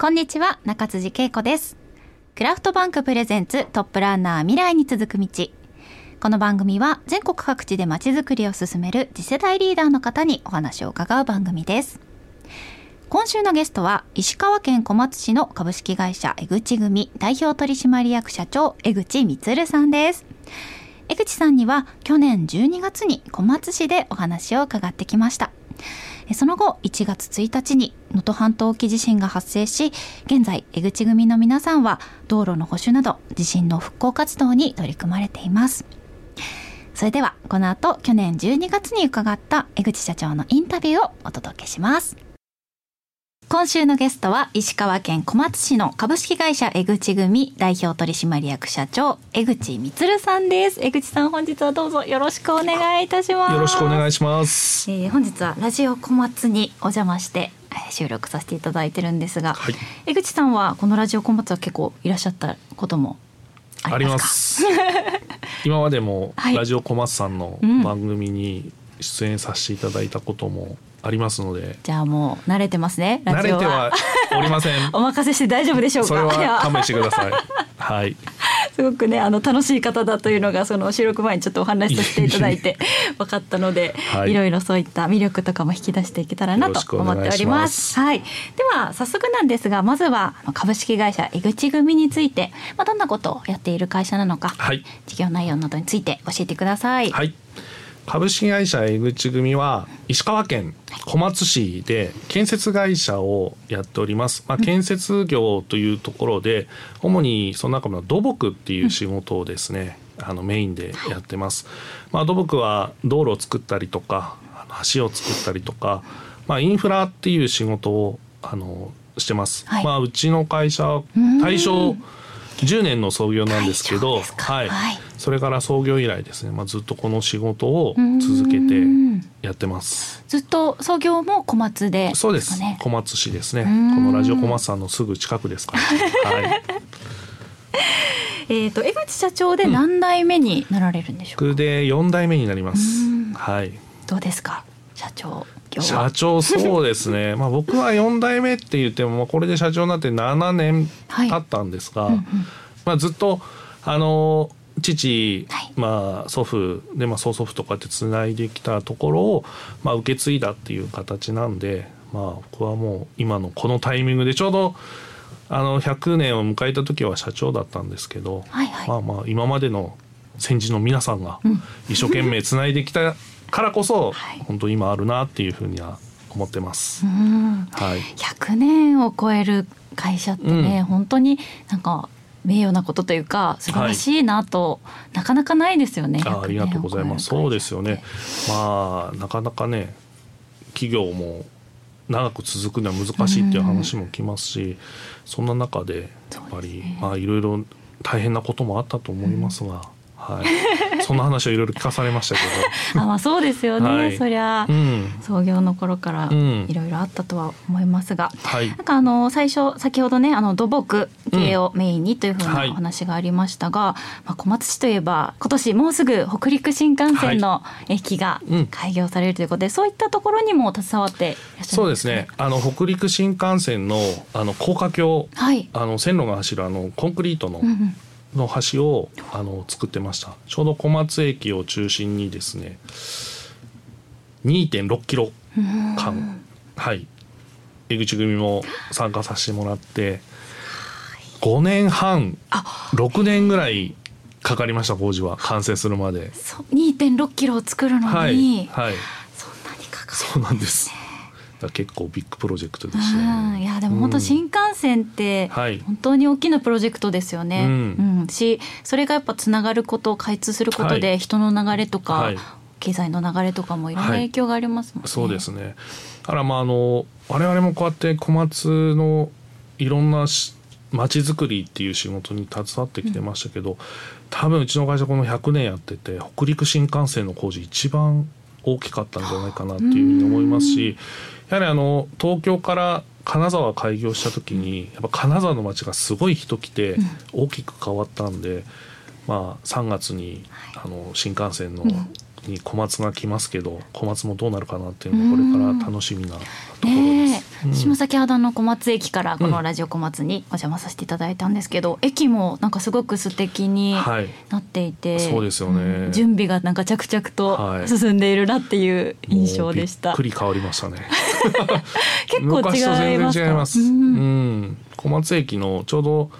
こんにちは中辻恵子です。クラフトバンクプレゼンツトップランナー未来に続く道。この番組は全国各地でまちづくりを進める次世代リーダーの方にお話を伺う番組です。今週のゲストは石川県小松市の株式会社江口組代表取締役社長江口充さんです。江口さんには去年12月に小松市でお話を伺ってきました。その後1月1日に能登半島沖地震が発生し現在江口組の皆さんは道路の補修など地震の復興活動に取り組まれています。それではこの後去年12月に伺った江口社長のインタビューをお届けします。今週のゲストは石川県小松市の株式会社江口組代表取締役社長江口充さんです。江口さん本日はどうぞよろしくお願いいたします。よろしくお願いします、えー、本日はラジオ小松にお邪魔して収録させていただいてるんですが、はい、江口さんはこのラジオ小松は結構いらっしゃったこともあります 今までもラジオ小松さんの番組に出演させていただいたこともありますので、うん、じゃあもう慣れてますね慣れてはおりません。お任せして大丈夫でしょうか？それは勘弁してください。はい。すごくねあの楽しい方だというのがその収録前にちょっとお話しさせていただいて 分かったので、はい、いろいろそういった魅力とかも引き出していけたらなと思っております。はい。では早速なんですがまずは株式会社江口組について、まあ、どんなことをやっている会社なのか、はい、事業内容などについて教えてください。はい株式会社江口組は石川県小松市で建設会社をやっております。まあ、建設業というところで主にその中の土木っていう仕事をですね、あのメインでやってます。まあ、土木は道路を作ったりとか橋を作ったりとか、まあ、インフラっていう仕事をあのしてます。はい、まあ、うちの会社大正10年の創業なんですけど、はい、はい、それから創業以来ですね、まあ、ずっとこの仕事を続けてやってます。ずっと創業も小松で、ね、そうです。小松市ですね。このラジオ小松さんのすぐ近くですから、ね。はい。えっと江口社長で何代目になられるんでしょうか？僕で4代目になります。はい。どうですか、社長。社長そうですね まあ僕は4代目って言ってもこれで社長になって7年経ったんですが、はいうんうん、まあ、ずっとあの父、はい、まあ、祖父で、まあ、曽祖父とかってつないできたところを、まあ、受け継いだっていう形なんで、まあ、僕はもう今のこのタイミングでちょうどあの100年を迎えた時は社長だったんですけど、はいはい、まあまあ今までの先人の皆さんが一生懸命つないできたからこそ、はい、本当今あるなっていうふうには思ってます。はい、100年を超える会社ってね、うん、本当になんか名誉なことというか素晴らしいなと、はい、なかなかないですよね。あありがとうございます。そうですよね。まあなかなかね企業も長く続くのは難しいっていう話もきますし、そんな中でやっぱり、ね、まあいろいろ大変なこともあったと思いますが。はい、そんな話をいろいろ聞かされましたけど。あ、まあ、そうですよね。はい、そりゃ、うん、創業の頃からいろいろあったとは思いますが。はい、なんか、あの、最初、先ほどね、あの土木系をメインにというふうなお話がありましたが。うんはい、まあ、小松市といえば、今年もうすぐ北陸新幹線の駅が開業されるということで、そういったところにも携わっていらっしゃるんです、ね、そうですね。あの北陸新幹線の、あの高架橋、はい、あの線路が走る、あのコンクリートの。うんうんの橋をあの作ってました。ちょうど小松駅を中心にですね2.6キロ間。はい。江口組も参加させてもらって5年半6年ぐらいかかりました工事は。完成するまで。2.6キロを作るのに、はい、はい、そんなにかかる、ね、そうなんです結構ビッグプロジェクトでしたね。い。やでも本当新幹線って本当に大きなプロジェクトですよね。うん、うん、しそれがやっぱつながること開通することで人の流れとか、はい、経済の流れとかもいろんな影響がありますもんね。はい、そうですね。だからまああの我々もこうやって小松のいろんな街づくりっていう仕事に携わってきてましたけど、うん、多分うちの会社この100年やってて北陸新幹線の工事一番大きかったんじゃないかなっていうふうに思いますしやはりあの東京から金沢開業した時にやっぱ金沢の街がすごい人来て大きく変わったんで、まあ、3月にあの新幹線のに小松が来ますけど小松もどうなるかなっていうのがこれから楽しみなところです。ね下崎肌の小松駅からこのラジオ小松にお邪魔させていただいたんですけど、駅もなんかすごく素敵にはいなっていて、そうですよねん準備がなんか着々はいと進んでいるなっていう印象でした。もうびっくり変わりましたね。結構違いますか？全然違います。ううんん、小松駅のちょうど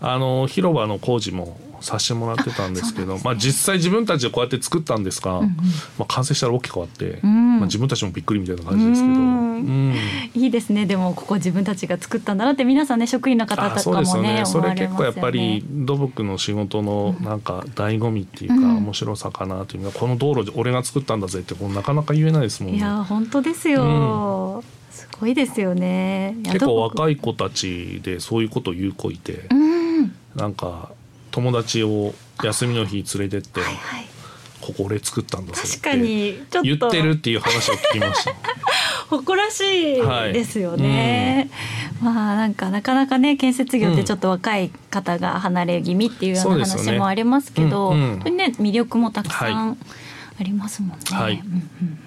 あの広場の工事もさせてもらってたんですけど、まあ実際自分たちでこうやって作ったんですが、まあ完成したら大きく変わって、んまあ自分たちもびっくりみたいな感じですけど、ううんん。いいですね。でもここ自分たちが作ったんだなって皆さんね職員の方あとかもねそうですよね。それれ結構やっぱり。土木の仕事のなんか醍醐味っていうかうん面白さかなというのはこの道路で俺が作ったんだぜってこうなかなか言えないですもんね。いや本当ですよ。すごいですよね。結構若い子たちでそういうことを言う子いて、うん。なんか友達を休みの日連れてってはいはい。ここ俺作ったんだぞ確かにちょっと。言ってるっていう話を聞きました。誇らしいですよね。まあなんかなかなかね建設業ってちょっと若い方が離れ気味っていうような話もありますけど、うんうん。本当にね魅力もたくさはんありますもんね。はい。うんうんうん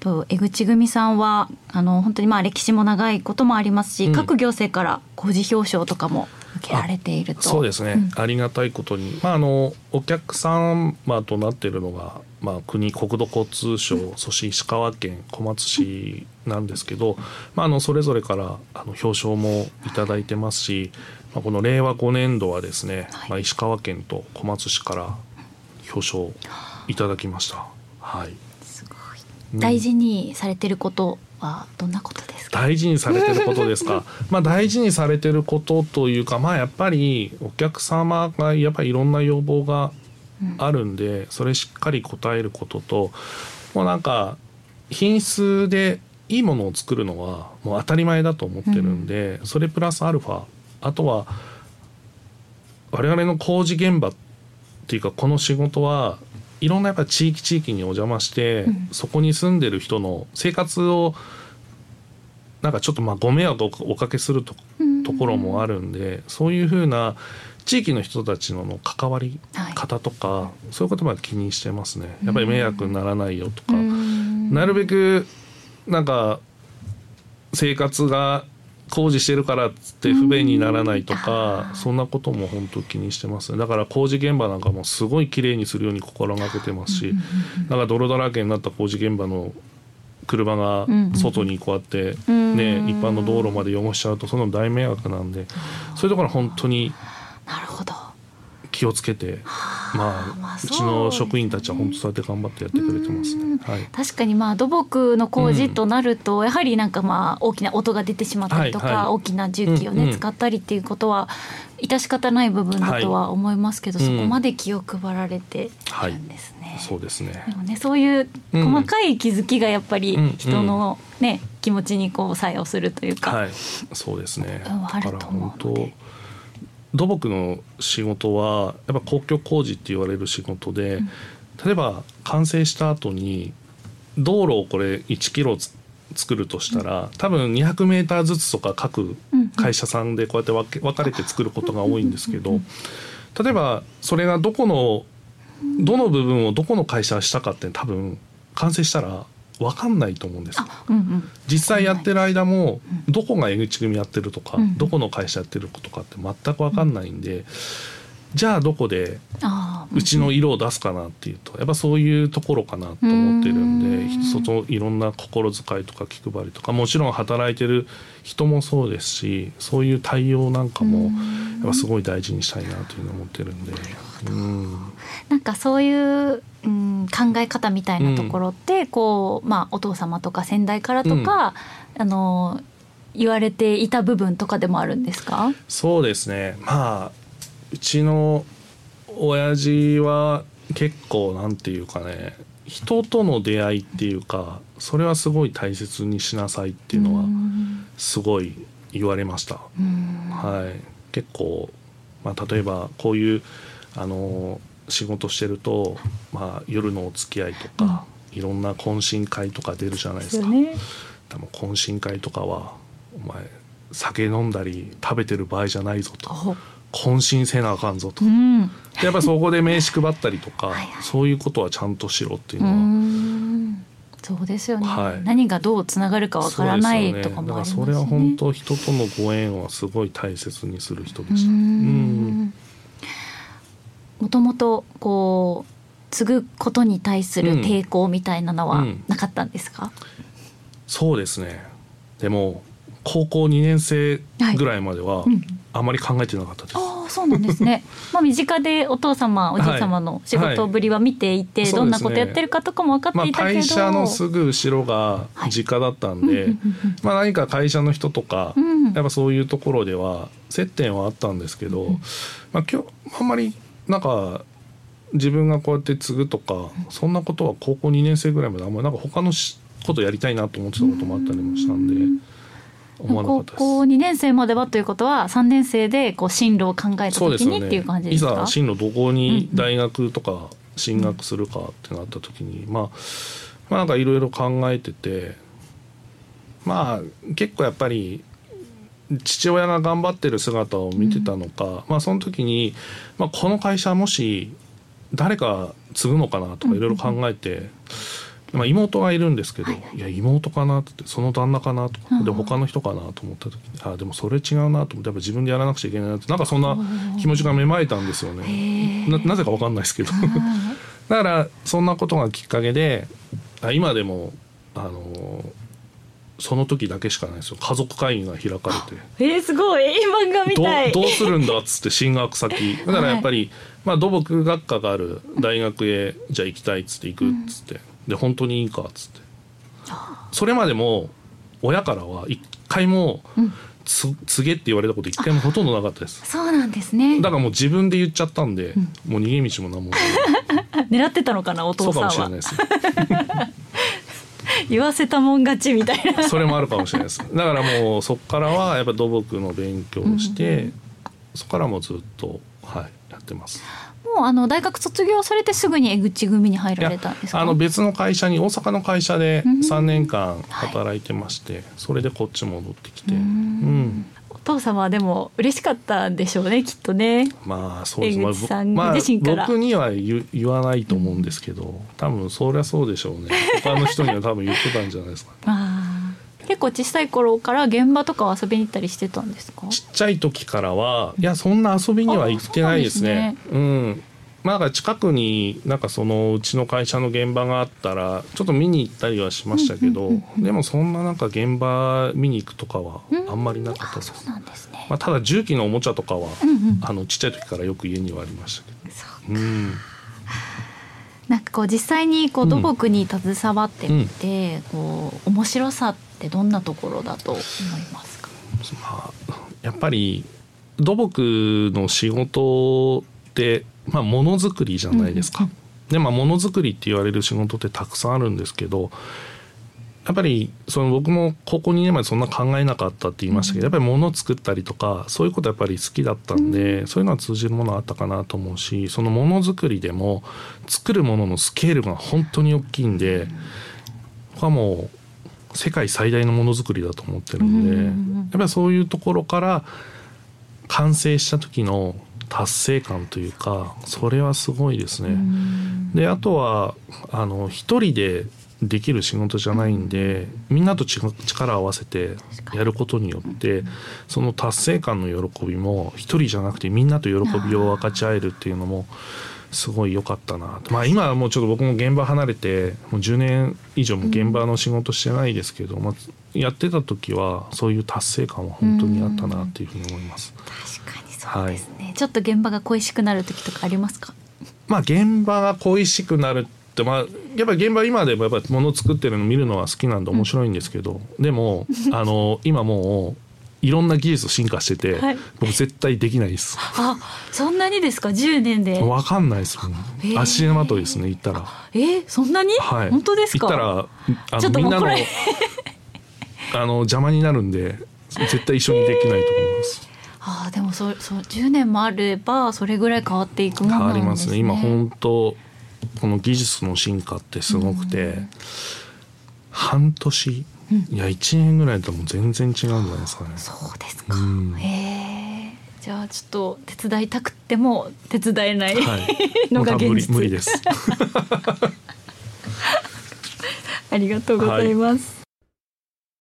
と江口組さんはあの本当にまあ歴史も長いこともありますし、うん。各行政から工事表彰とかも受けられていると。そうですね、ん。ありがたいことに、まあ、あのお客様となっているのが、まあ、国国土交通省そして石川県小松市なんですけど、まあ、あのそれぞれからあの表彰もいただいてますし、まあ、この令和5年度はですね、はい。まあ、石川県と小松市から表彰いただきました。はい。すごい。うん大事にされてることはどんなことですか？大事にされてることですか？まあ大事にされてることというかまあやっぱりお客様がやっぱりいろんな要望があるんで、それしっかり応えることともうなんか品質でいいものを作るのはもう当たり前だと思ってるんで、それプラスアルファあとは我々の工事現場っていうかこの仕事はいろんなやっぱ地域地域にお邪魔して、うん。そこに住んでる人の生活をなんかちょっとまあご迷惑をおかけするとところもあるんでそういうふうな地域の人たちのの関わりはい。方とか、そういうことまで気にしてますね。やっぱり迷惑にならないよとか、うん。なるべくなんか生活が工事してるからっつって不便にならないとか、そんなことも本当気にしてますね。だから工事現場なんかもすごい綺麗にするように心がけてますし、なんか泥だらけになった工事現場の車が外にこうやってうん。ね、一般の道路まで汚しちゃうとその大迷惑なんでそういうところは本当になるほど。気をつけてままああうちの職員たちは本当そうやって頑張ってやってくれてますね。はい。確かにまあ土木の工事となると、やはりなんかまあ大きな音が出てしまったりとか、はいはい。大きな重機をね、うんうん。使ったりっていうことは致し方ない部分だとは思いますけど、はいそこまで気を配られているんですね。そうですねでもね。そういう細かい気づきがやっぱりうん。人のね、気持ちにこう作用するというか、はい、そうですね。うんあるとだから本思うので当土木の仕事はやっぱ公共工事って言われる仕事で、例えば完成した後に道路をこれ1キロつ作るとしたら、多分200メーターずつとか各会社さんでこうやって分け分かれて作ることが多いんですけど、例えばそれがどこのどの部分をどこの会社がしたかって多分完成したら分かんないと思うんですうんうん。実際やってる間もどこが江口組やってるとか、うんどこの会社やってるとかって全く分かんないんで、じゃあどこでうちの色を出すかなっていうとやっぱそういうところかなと思ってるんでうん。人といろんな心遣いとか気配りとかもちろん働いてる人もそうですしそういう対応なんかもやっぱすごい大事にしたいなというのを思ってるんで。うん。なんかそういう、うん、考え方みたいなところって、こうまあお父様とか先代からとか、あの言われていた部分とかでもあるんですか？そうですね。まあうちの親父は結構なんていうかね人との出会いっていうかそれはすごい大切にしなさいっていうのはん。すごい言われました。うん。はい、結構、まあ、例えばこういうあの仕事してると、まあ、夜のお付き合いとか、いろんな懇親会とか出るじゃないですすよね。でも懇親会とかはお前酒飲んだり食べてる場合じゃないぞと。お懇親せなあかんぞと。うん、でやっぱりそこで名刺配ったりとかはいはい。そういうことはちゃんとしろっていうのは。ん。そうですよね、はい。何がどうつながるかわからないとかもありますしね。それは本当人とのご縁はすごい大切にする人でした。うん。んもともとこう継ぐことに対する抵抗みたいなのはうん。なかったんですか、そうですね。でも高校2年生ぐらいまではうん。あまり考えてなかったです。ああそうなんですね。まあ身近でお父様おじい様の仕事ぶりは見ていて、はいどんなことやってるかとかも分かっまあ、ていたけど、会社のすぐ後ろが実家だったんで、まあ、何か会社の人とか、うんやっぱそういうところでは接点はあったんですけど、まあ、今日あんまりなんか自分がこうやって継ぐとかそんなことは高校2年生ぐらいまであんまりなんか他のしことやりたいなと思ってたこともあったりもしたんで高。校2年生まではということは3年生でこう進路を考えた時にっていう感じでいすか？ざ進路どこに大学とか進学するかってなった時に、まあ、まあなんかいろいろ考えててまあ結構やっぱり父親が頑張ってる姿を見てたのか、まあその時に、まあ、この会社もし誰か継ぐのかなとかいろいろ考えて。まあ、妹がいるんですけど、い、や妹かなってその旦那かなとかでうん。他の人かなと思った時にあでもそれ違うなと思ってやっぱ自分でやらなくちゃいけないなってなんかそんな気持ちが芽生えたんですよね。ななぜかわかんないですけど。だからそんなことがきっかけであ今でもあのその時だけしかないですよ。家族会議が開かれて。えー、すごい。漫画みたい。どうするんだっつって進学先。だからやっぱり、まあ、土木学科がある大学へじゃあ行きたいっつって行くっつって、で本当にいいかっつって。それまでも親からは一回もうん。つ告げって言われたこと一回もほとんどなかったです。そうなんですね。だからもう自分で言っちゃったんで、もう逃げ道も何もない。狙ってたのかなおそう父さんは。かもしれないです 言わせたもん勝ちみたいな。それもあるかもしれないです。だからもうそこからはやっぱ土木の勉強をして、そこからもうずっとはいやってます。もうあの大学卒業されてすぐに江口組に入られたんですか？あの別の会社に大阪の会社でうん3年間働いてまして、それでこっち戻ってきて、ううん父様はでも嬉しかったんでしょうねきっとね。まあそうです。江口さんまあ自身から。僕には言言わないと思うんですけど多分そりゃそうでしょうね。他の人には多分言ってたんじゃないですか あー結構小さい頃から現場とかは遊びに行ったりしてたんですか？ちっちゃい時からはいやそんな遊びには行ってないですね。あそううんまあ近くになんかそのうちの会社の現場があったらちょっと見に行ったりはしましたけど、でもそんななんか現場見に行くとかはあんまりなかったです、そうなんですね。まあ、ただ重機のおもちゃとかは、うんうん。あのちっちゃい時からよく家にはありましたけど。うん。なんかこう実際にこううん土木に携わってみて、こう面白さってどんなところだと思いますか？まあ、やっぱり土木の仕事って、まあ、ものづくりじゃないですか。うんでまあものづくりって言われる仕事ってたくさんあるんですけどやっぱりその僕も高校2年までそんな考えなかったって言いましたけど、やっぱり物作ったりとかそういうことやっぱり好きだったんで、そういうのは通じるものあったかなと思うしそのものづくりでも作るもののスケールが本当に大きいんで、僕はもう世界最大のものづくりだと思ってるんで、やっぱりそういうところから完成した時の達成感というかそれはすごいですね。であとはあの一人でできる仕事じゃないんでみんなとち力を合わせてやることによってその達成感の喜びも一人じゃなくてみんなと喜びを分かち合えるっていうのもすごい良かったなまあ今はもうちょっと僕も現場離れてもう10年以上も現場の仕事してないですけど、まあ、やってた時はそういう達成感は本当にあったなっていうふうに思います。確かにそうですね、ちょっと現場が恋しくなる時とかありますか？まあ現場が恋しくなるってまあやっぱり現場今でもやっぱり物作ってるの見るのは好きなんで面白いんですけど、でもあの今もういろんな技術進化してて、はい僕絶対できないです。あ、そんなにですか？10年で？わかんないですもん。へー足手まといですね行ったら。えー、そんなに？はい。本当ですか？行ったらあちょっとのみんなのあの邪魔になるんで絶対一緒にできないと思います。ああ、でもそうそう10年もあればそれぐらい変わっていくもの変わなんですね。りますね。今本当この技術の進化ってすごくて、半年、いや1年ぐらいだともう全然違うんじゃないですかね。そうですか。うんへえ。じじゃあちょっと手伝いたくても手伝えない、はい、のが現もう多分無理実無理です。ありがとうございます、